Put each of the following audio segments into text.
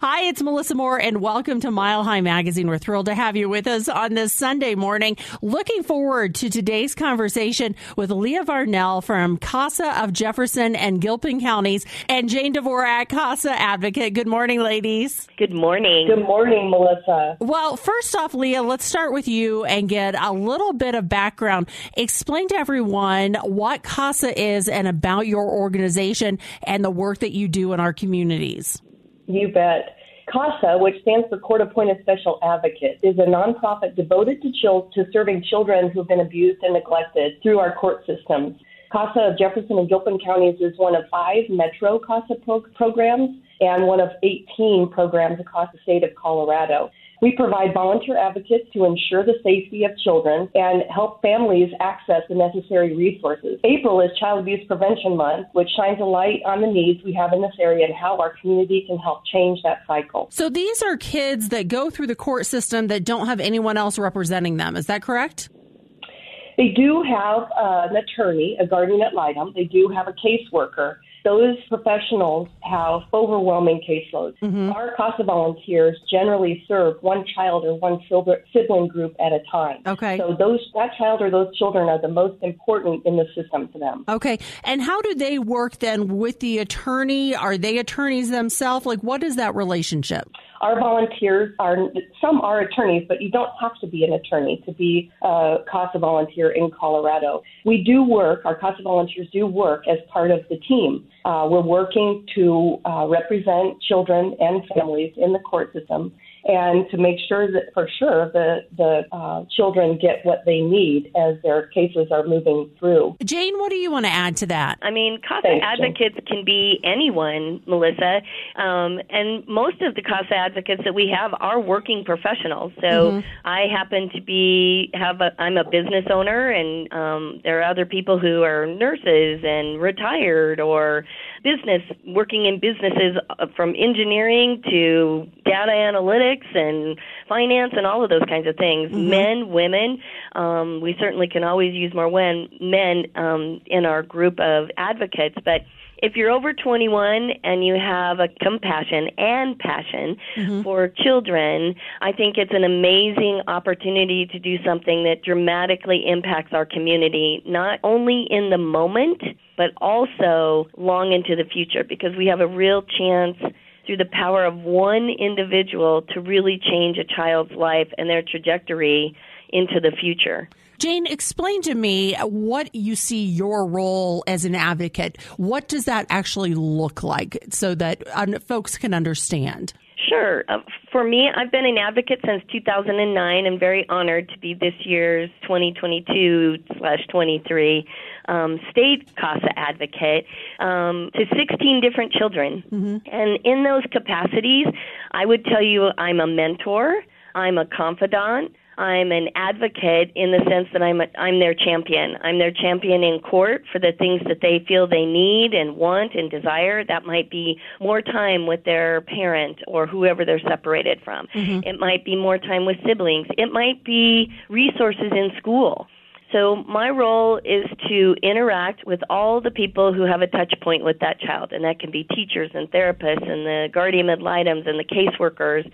Hi, it's Melissa Moore and welcome to Mile High Magazine. We're thrilled to have you with us on this Sunday morning. Looking forward to today's conversation with Leah Varnell from CASA of Jefferson and Gilpin counties and Jane Dvorak, CASA advocate. Good morning, ladies. Good morning. Good morning, Melissa. Well, first off, Leah, let's start with you and get a little bit of background. Explain to everyone what CASA is and about your organization and the work that you do in our communities. You bet. CASA, which stands for Court Appointed Special Advocate, is a nonprofit devoted to, chil- to serving children who've been abused and neglected through our court systems. CASA of Jefferson and Gilpin counties is one of five Metro CASA pro- programs and one of 18 programs across the state of Colorado. We provide volunteer advocates to ensure the safety of children and help families access the necessary resources. April is Child Abuse Prevention Month, which shines a light on the needs we have in this area and how our community can help change that cycle. So these are kids that go through the court system that don't have anyone else representing them. Is that correct? They do have uh, an attorney, a guardian ad litem. They do have a caseworker. Those professionals have overwhelming caseloads. Mm-hmm. Our CASA volunteers generally serve one child or one sibling group at a time. Okay. So those that child or those children are the most important in the system to them. Okay. And how do they work then with the attorney? Are they attorneys themselves? Like, what is that relationship? Our volunteers are, some are attorneys, but you don't have to be an attorney to be a CASA volunteer in Colorado. We do work, our CASA volunteers do work as part of the team. Uh, we're working to uh, represent children and families in the court system and to make sure that for sure the the uh, children get what they need as their cases are moving through. Jane, what do you want to add to that? I mean, CASA Thanks, advocates Jane. can be anyone, Melissa, um, and most of the CASA advocates that we have are working professionals. So mm-hmm. I happen to be have a I'm a business owner, and um, there are other people who are nurses and retired or business working in businesses uh, from engineering to data analytics and finance and all of those kinds of things. Mm-hmm. Men, women, um, we certainly can always use more when, men um, in our group of advocates, but if you're over 21 and you have a compassion and passion mm-hmm. for children, I think it's an amazing opportunity to do something that dramatically impacts our community, not only in the moment, but also long into the future, because we have a real chance through the power of one individual to really change a child's life and their trajectory into the future. Jane, explain to me what you see your role as an advocate. What does that actually look like so that folks can understand? Sure. Uh, for me, I've been an advocate since 2009. I'm very honored to be this year's 2022 slash 23 um, state CASA advocate um, to 16 different children. Mm-hmm. And in those capacities, I would tell you I'm a mentor, I'm a confidant, I'm an advocate in the sense that I'm a, I'm their champion. I'm their champion in court for the things that they feel they need and want and desire. That might be more time with their parent or whoever they're separated from. Mm-hmm. It might be more time with siblings. It might be resources in school. So my role is to interact with all the people who have a touch point with that child, and that can be teachers and therapists and the guardian ad litems and the caseworkers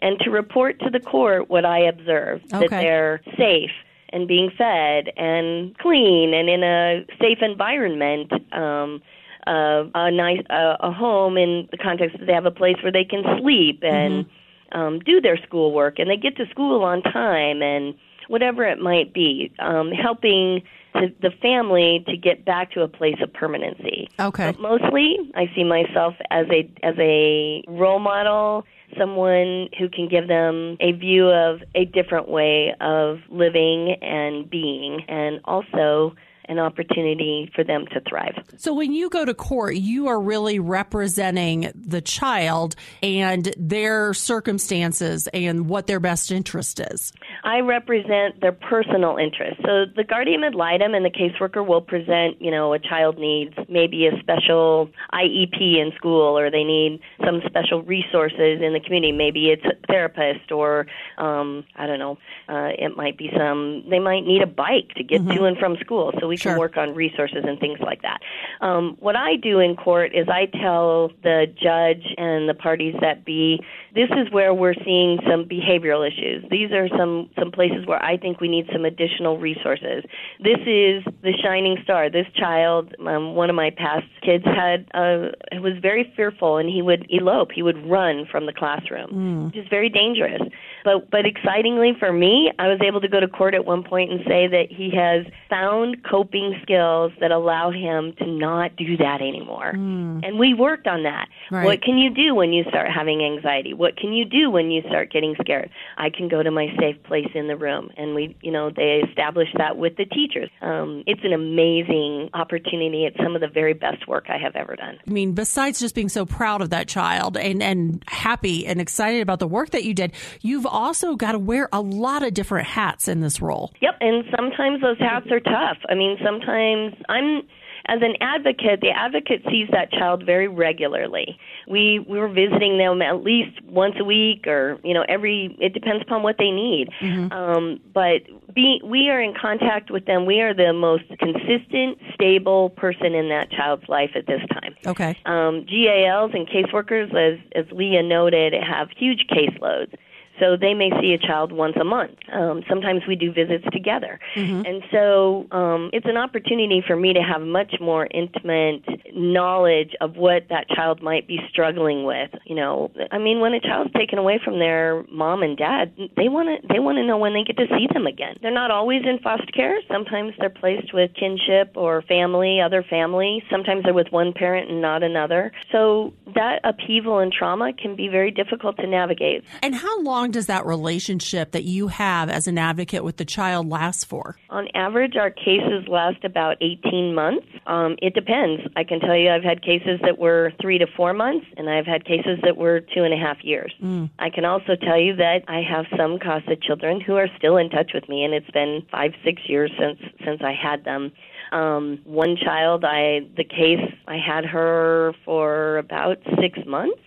and to report to the court what I observe okay. that they're safe and being fed and clean and in a safe environment. Um, uh, a nice uh, a home in the context that they have a place where they can sleep and mm-hmm. um, do their schoolwork and they get to school on time and whatever it might be, um, helping the, the family to get back to a place of permanency. Okay. But mostly, I see myself as a as a role model someone who can give them a view of a different way of living and being, and also an opportunity for them to thrive. So when you go to court, you are really representing the child and their circumstances and what their best interest is. I represent their personal interest. So the guardian ad litem and the caseworker will present, you know, a child needs maybe a special IEP in school or they need some special resources in the community. Maybe it's a therapist or um I don't know, uh it might be some they might need a bike to get mm-hmm. to and from school. So we can work on resources and things like that. Um, what I do in court is I tell the judge and the parties that be, this is where we're seeing some behavioral issues. These are some some places where I think we need some additional resources. This is the shining star. This child, um, one of my past kids, had uh, was very fearful, and he would elope. He would run from the classroom, mm. which is very dangerous. But but excitingly for me, I was able to go to court at one point and say that he has found coping skills that allow him to not do that anymore. Mm. And we worked on that. Right. What can you do when you start having anxiety? What can you do when you start getting scared? I can go to my safe place in the room, and we, you know, they established that with the teachers. Um, it's an amazing opportunity. It's some of the very best work I have ever done. I mean, besides just being so proud of that child and and happy and excited about the work that you did, you've also got to wear a lot of different hats in this role. Yep, and sometimes those hats are tough. I mean, sometimes I'm as an advocate, the advocate sees that child very regularly. We we're visiting them at least once a week, or you know, every. It depends upon what they need. Mm-hmm. Um, but be, we are in contact with them. We are the most consistent, stable person in that child's life at this time. Okay. Um, GALs and caseworkers, as as Leah noted, have huge caseloads. So they may see a child once a month. Um, sometimes we do visits together. Mm-hmm. And so um, it's an opportunity for me to have much more intimate knowledge of what that child might be struggling with. You know, I mean, when a child's taken away from their mom and dad, they want to they want to know when they get to see them again. They're not always in foster care. Sometimes they're placed with kinship or family, other family. Sometimes they're with one parent and not another. So that upheaval and trauma can be very difficult to navigate. And how long does that relationship that you have as an advocate with the child last for? On average, our cases last about 18 months. Um, it depends. I can tell you I've had cases that were three to four months, and I've had cases that were two and a half years. Mm. I can also tell you that I have some CASA children who are still in touch with me, and it's been five, six years since since I had them. Um, one child, I the case I had her for about six months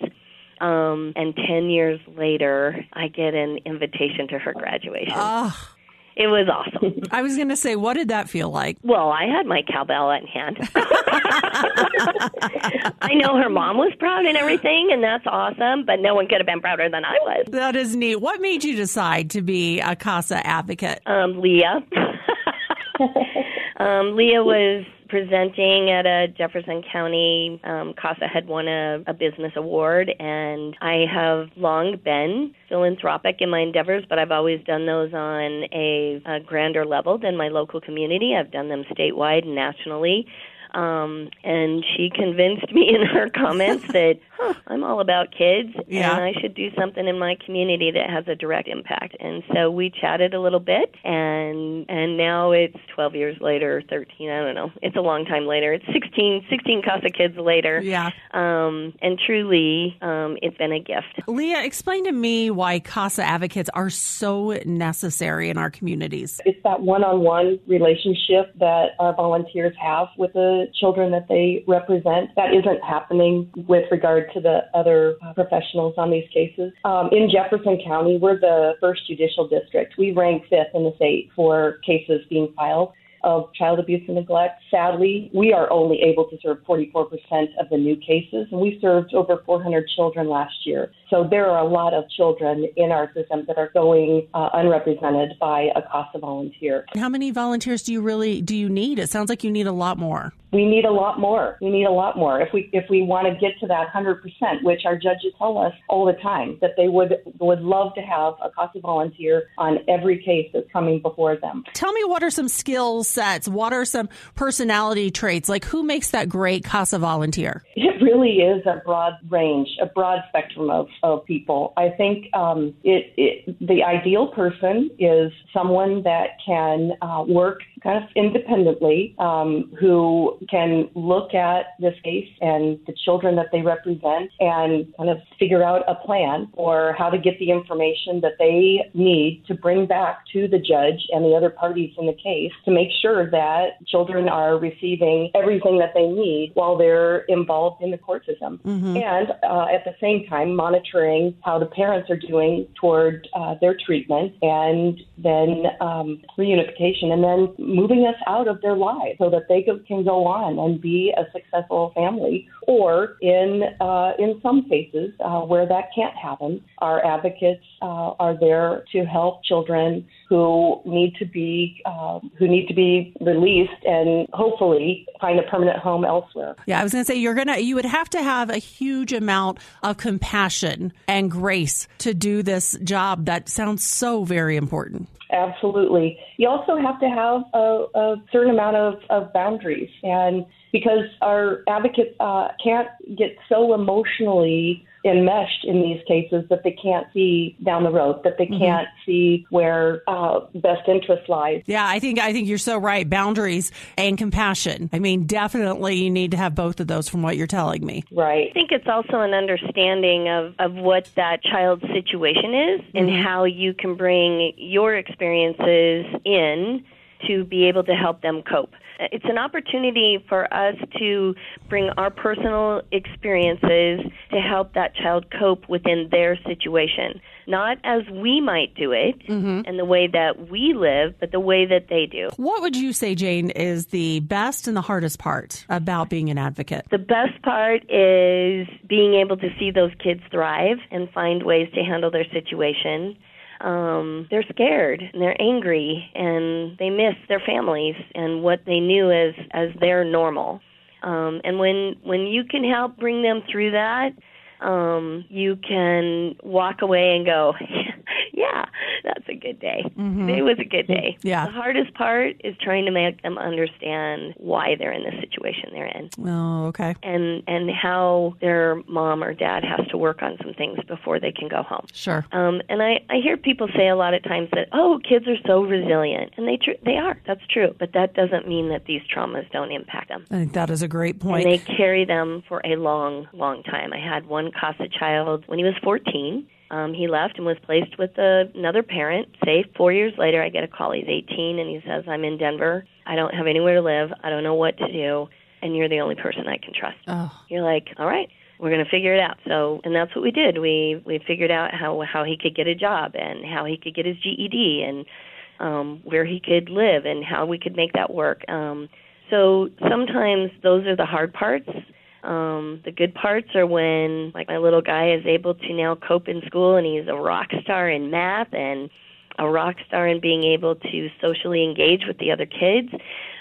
um, and 10 years later, I get an invitation to her graduation. Oh. It was awesome. I was going to say, what did that feel like? Well, I had my cowbell in hand. I know her mom was proud and everything, and that's awesome, but no one could have been prouder than I was. That is neat. What made you decide to be a CASA advocate? Um, Leah. um, Leah was presenting at a Jefferson County. Um, CASA had won a, a business award, and I have long been philanthropic in my endeavors, but I've always done those on a, a grander level than my local community. I've done them statewide and nationally. Um, and she convinced me in her comments that huh, I'm all about kids yeah. and I should do something in my community that has a direct impact. And so we chatted a little bit, and and now it's 12 years later, 13. I don't know. It's a long time later. It's 16, 16 Casa kids later. Yeah. Um, and truly, um, it's been a gift. Leah, explain to me why Casa advocates are so necessary in our communities. It's that one-on-one relationship that our volunteers have with the children that they represent. That isn't happening with regard to the other professionals on these cases. Um, in Jefferson County, we're the first judicial district. We rank fifth in the state for cases being filed of child abuse and neglect. Sadly, we are only able to serve 44% of the new cases, and we served over 400 children last year. So there are a lot of children in our system that are going uh, unrepresented by a CASA volunteer. How many volunteers do you really do you need? It sounds like you need a lot more we need a lot more. We need a lot more if we if we want to get to that 100%, which our judges tell us all the time that they would would love to have a CASA volunteer on every case that's coming before them. Tell me what are some skill sets? What are some personality traits? Like who makes that great CASA volunteer? It really is a broad range, a broad spectrum of, of people. I think um, it, it, the ideal person is someone that can uh, work kind of independently, um, who can look at this case and the children that they represent and kind of figure out a plan or how to get the information that they need to bring back to the judge and the other parties in the case to make sure that children are receiving everything that they need while they're involved in the court system. Mm-hmm. And uh, at the same time, monitoring how the parents are doing toward uh, their treatment and then um, reunification and then moving us out of their lives so that they can go on and be a successful family. Or in uh, in some cases uh, where that can't happen, our advocates uh, are there to help children who need to be uh, who need to be released and hopefully find a permanent home elsewhere. Yeah, I was going to say you're gonna you would have to have a huge amount of compassion and grace to do this job that sounds so very important. Absolutely. You also have to have a, a certain amount of, of boundaries and because our advocates uh, can't get so emotionally enmeshed in these cases that they can't see down the road, that they mm-hmm. can't see where uh, best interest lies. Yeah, I think I think you're so right. Boundaries and compassion. I mean, definitely you need to have both of those from what you're telling me. Right. I think it's also an understanding of, of what that child's situation is mm-hmm. and how you can bring your experiences in to be able to help them cope. It's an opportunity for us to bring our personal experiences to help that child cope within their situation. Not as we might do it mm-hmm. and the way that we live, but the way that they do. What would you say, Jane, is the best and the hardest part about being an advocate? The best part is being able to see those kids thrive and find ways to handle their situation um, they're scared and they're angry and they miss their families and what they knew as as their normal. Um, and when when you can help bring them through that, um, you can walk away and go, that's a good day. Mm-hmm. Today was a good day. Yeah. The hardest part is trying to make them understand why they're in the situation they're in. Oh, okay. And and how their mom or dad has to work on some things before they can go home. Sure. Um, and I I hear people say a lot of times that oh kids are so resilient and they tr- they are that's true but that doesn't mean that these traumas don't impact them. I think that is a great point. And they carry them for a long long time. I had one CASA child when he was 14 um, he left and was placed with a, another parent. Safe. Four years later, I get a call. He's 18 and he says, "I'm in Denver. I don't have anywhere to live. I don't know what to do, and you're the only person I can trust." Oh. You're like, "All right." We're going to figure it out. So, and that's what we did. We we figured out how how he could get a job and how he could get his GED and um, where he could live and how we could make that work. Um, so sometimes those are the hard parts um, the good parts are when, like, my little guy is able to now cope in school and he's a rock star in math and a rock star in being able to socially engage with the other kids.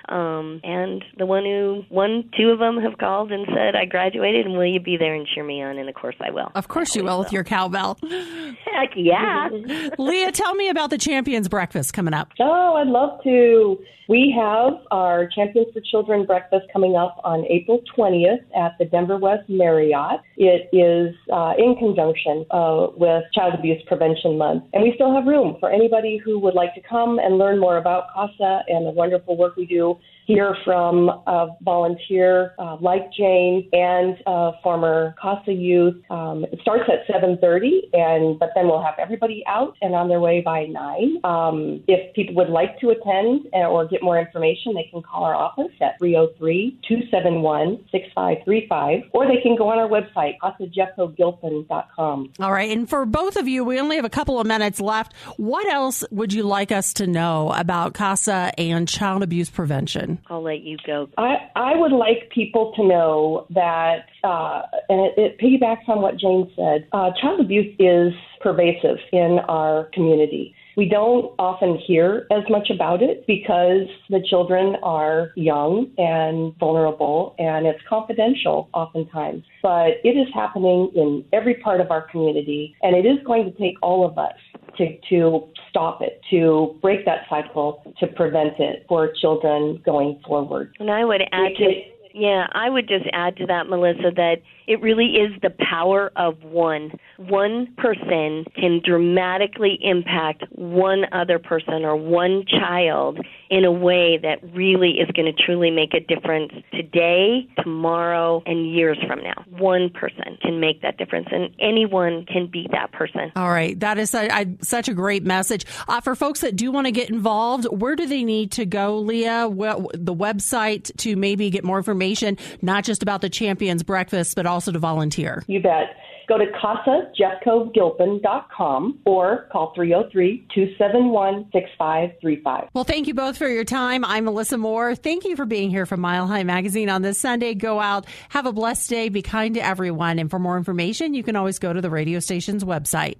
Um, and the one who, one, two of them have called and said, I graduated and will you be there and cheer me on? And of course I will. Of course you will with your cowbell. Heck yeah. Leah, tell me about the Champions Breakfast coming up. Oh, I'd love to. We have our Champions for Children breakfast coming up on April 20th at the Denver West Marriott. It is uh, in conjunction uh, with Child Abuse Prevention Month. And we still have room for anybody who would like to come and learn more about CASA and the wonderful work we do hear from a volunteer uh, like Jane and a former CASA youth. Um, it starts at 7:30, and but then we'll have everybody out and on their way by nine. Um, if people would like to attend uh, or get more information, they can call our office at 303-271-6535, or they can go on our website, casajeffcogilpin.com. All right, and for both of you, we only have a couple of minutes left. What else would you like us to know about CASA and child abuse prevention? I'll let you go. I, I would like people to know that, uh, and it, it piggybacks on what Jane said, uh, child abuse is pervasive in our community. We don't often hear as much about it because the children are young and vulnerable and it's confidential oftentimes. But it is happening in every part of our community and it is going to take all of us to, to stop it, to break that cycle, to prevent it for children going forward. And I would add to, yeah, I would just add to that, Melissa, that it really is the power of one. One person can dramatically impact one other person or one child in a way that really is going to truly make a difference today, tomorrow, and years from now. One person can make that difference, and anyone can be that person. All right. That is a, a, such a great message. Uh, for folks that do want to get involved, where do they need to go, Leah? Well, the website to maybe get more information, not just about the Champions Breakfast, but also to volunteer? You bet. Go to CASAJeffCoGilpin.com or call 303-271-6535. Well, thank you both for your time. I'm Melissa Moore. Thank you for being here from Mile High Magazine on this Sunday. Go out, have a blessed day, be kind to everyone. And for more information, you can always go to the radio station's website.